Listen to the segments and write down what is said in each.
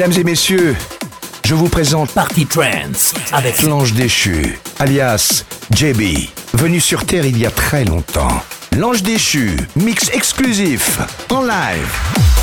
Mesdames et messieurs, je vous présente Party Trance avec l'ange déchu, alias JB, venu sur Terre il y a très longtemps. L'ange déchu, mix exclusif, en live.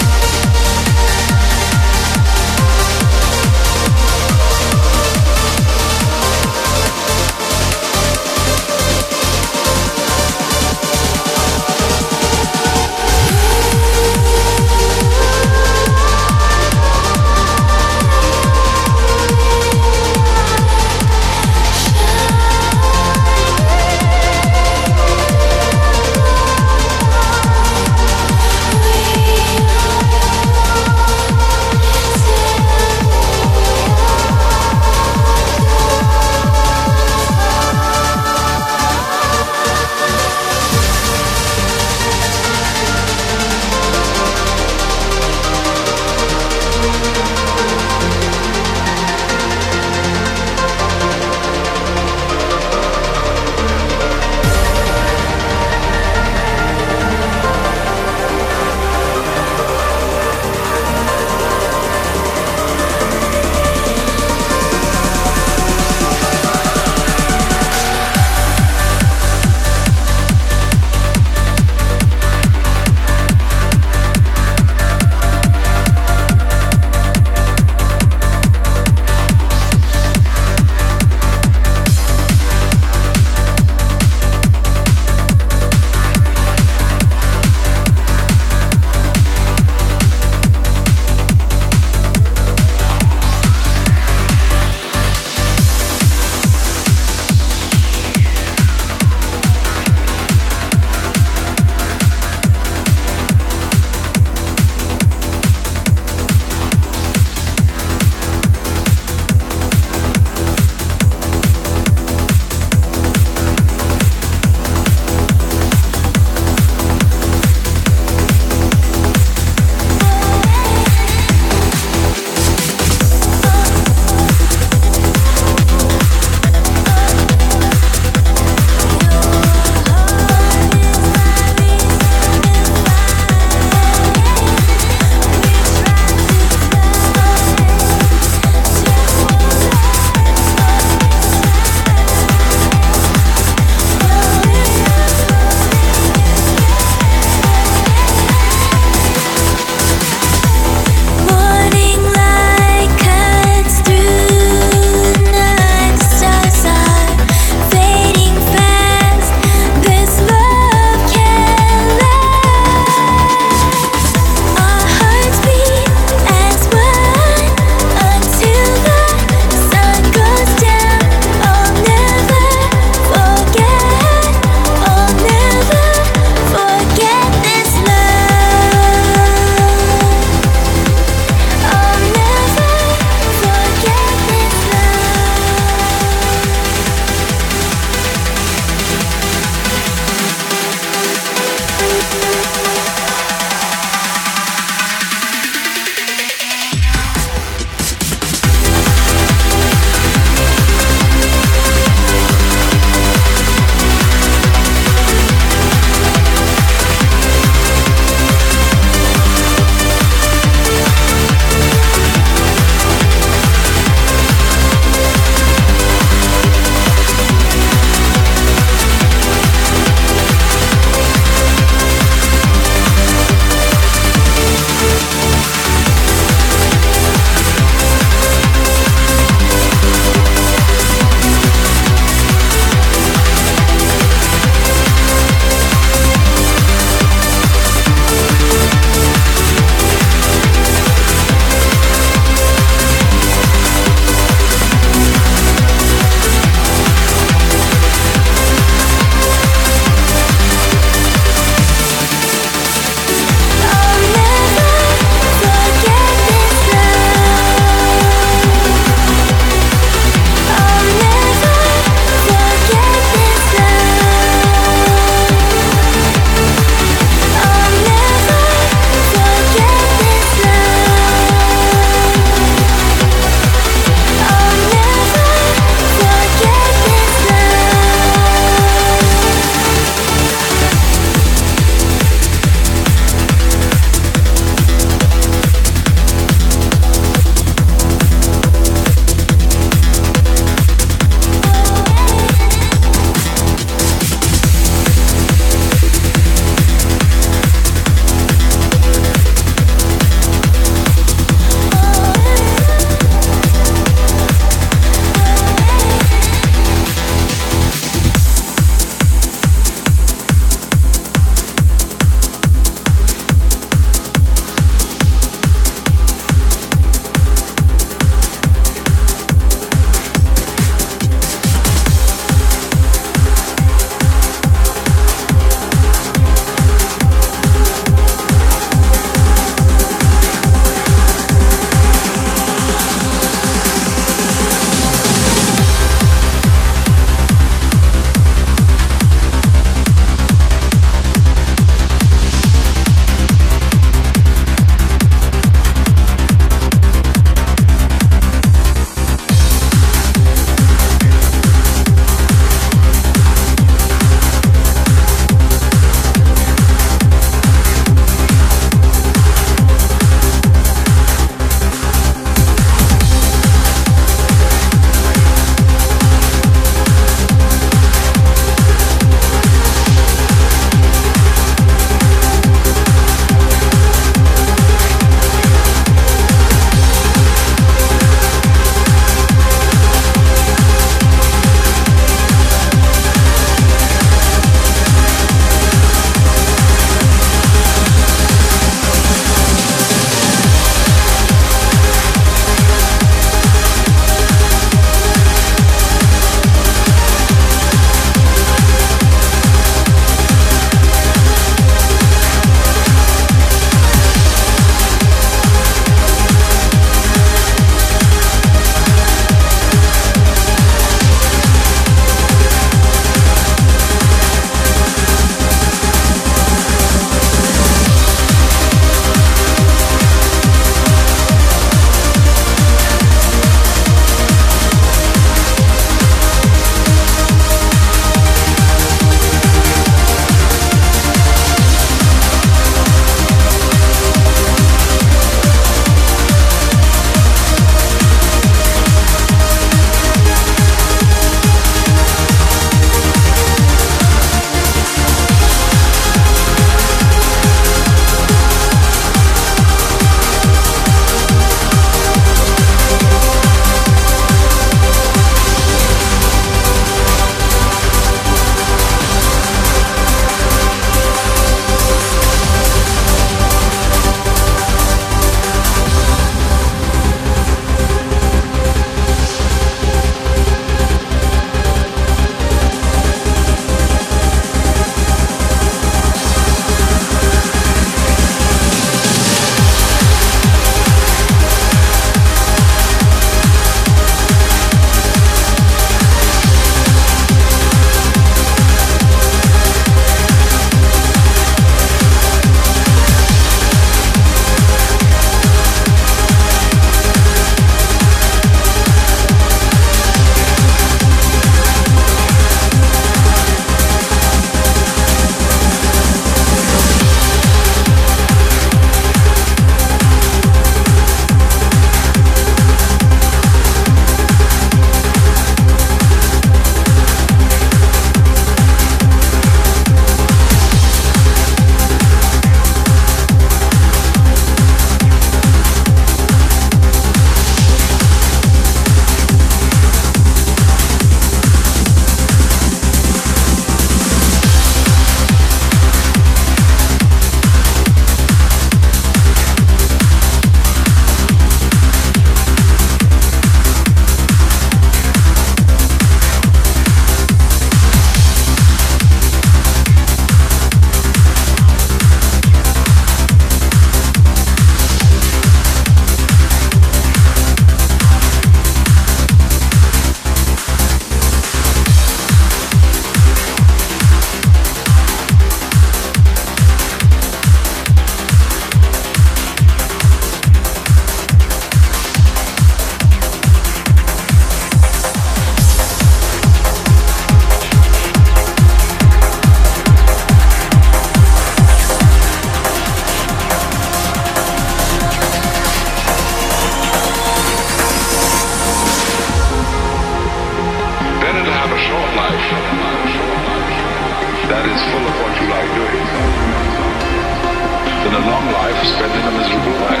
Long life spent in a miserable way.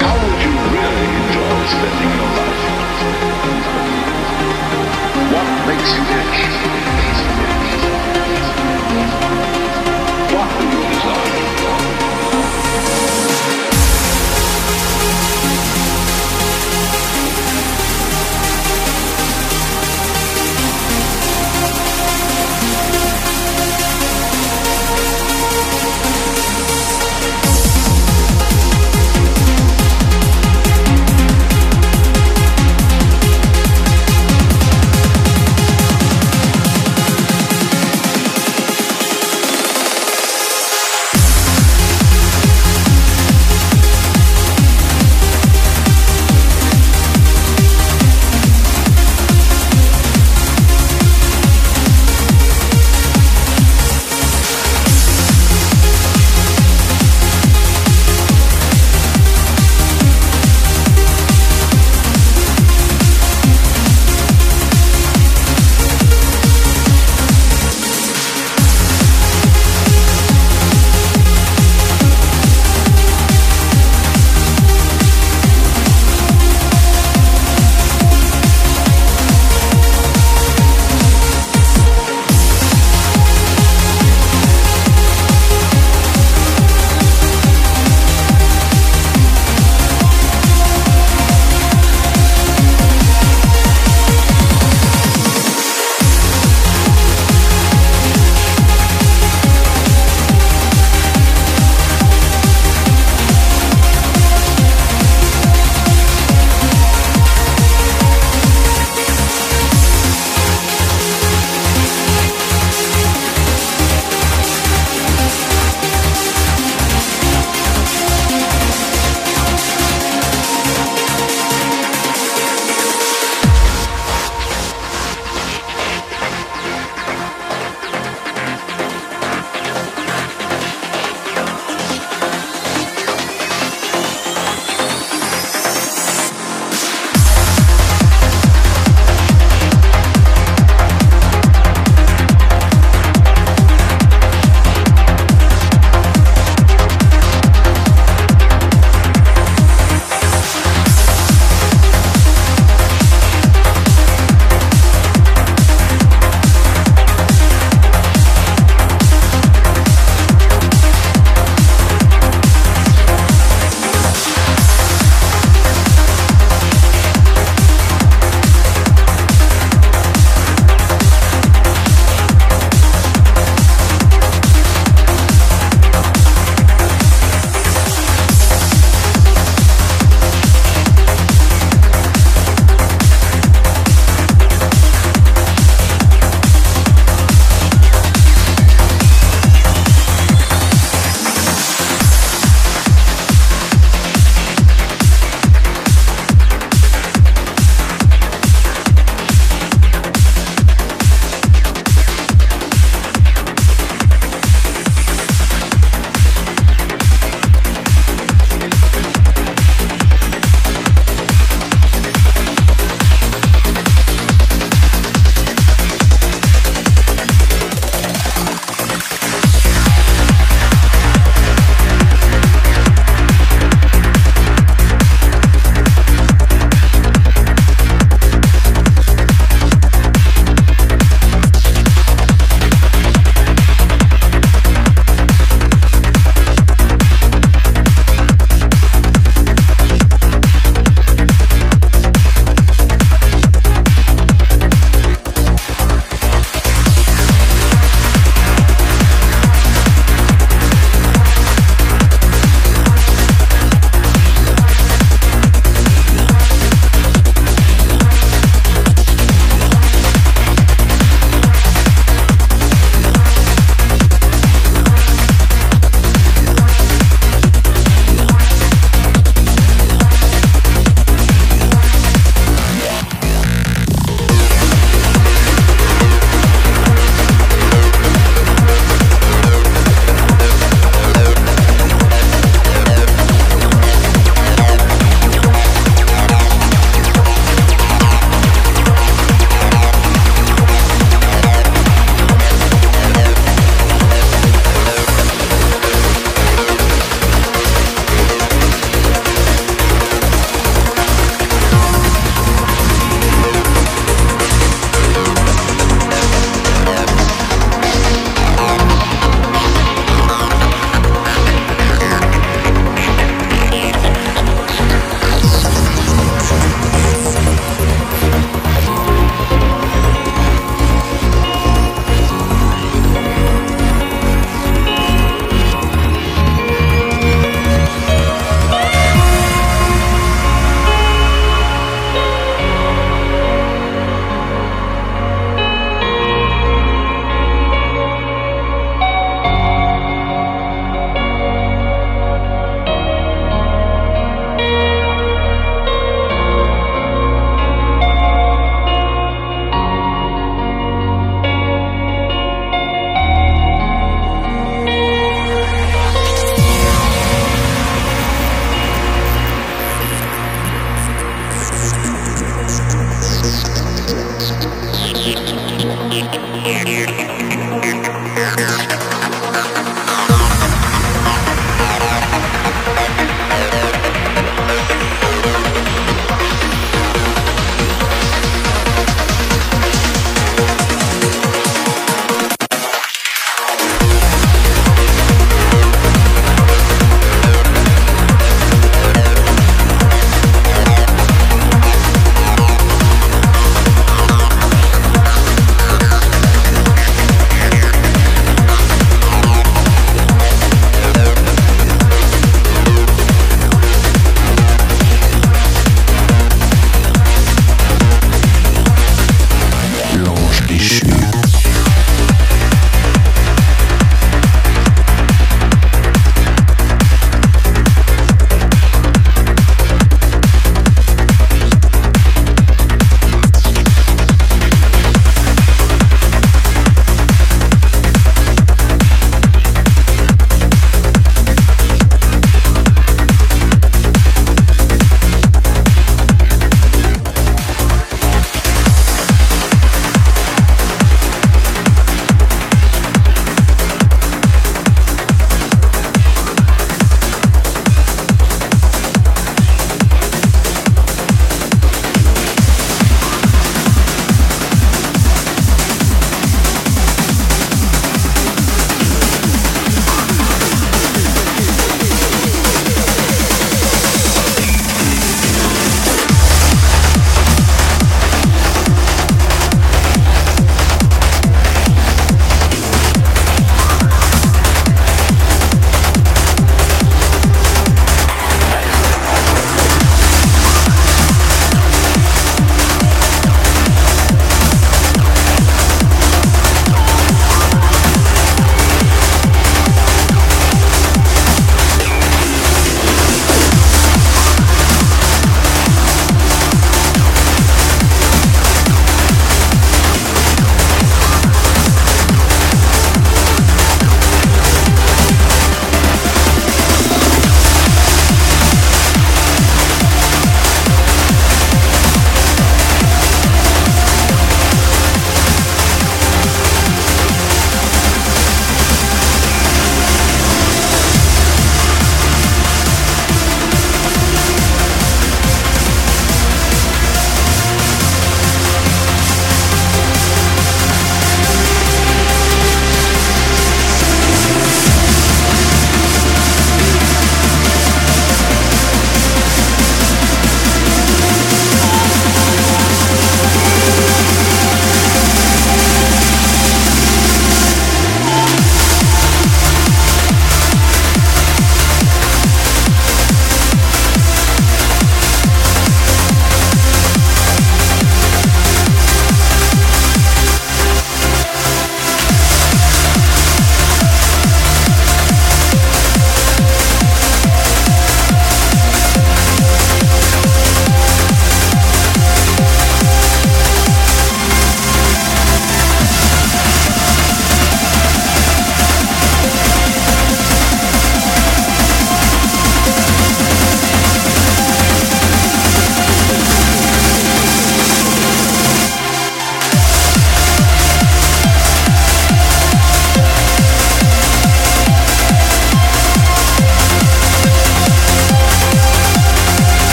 How would you really enjoy spending your life? What makes you rich?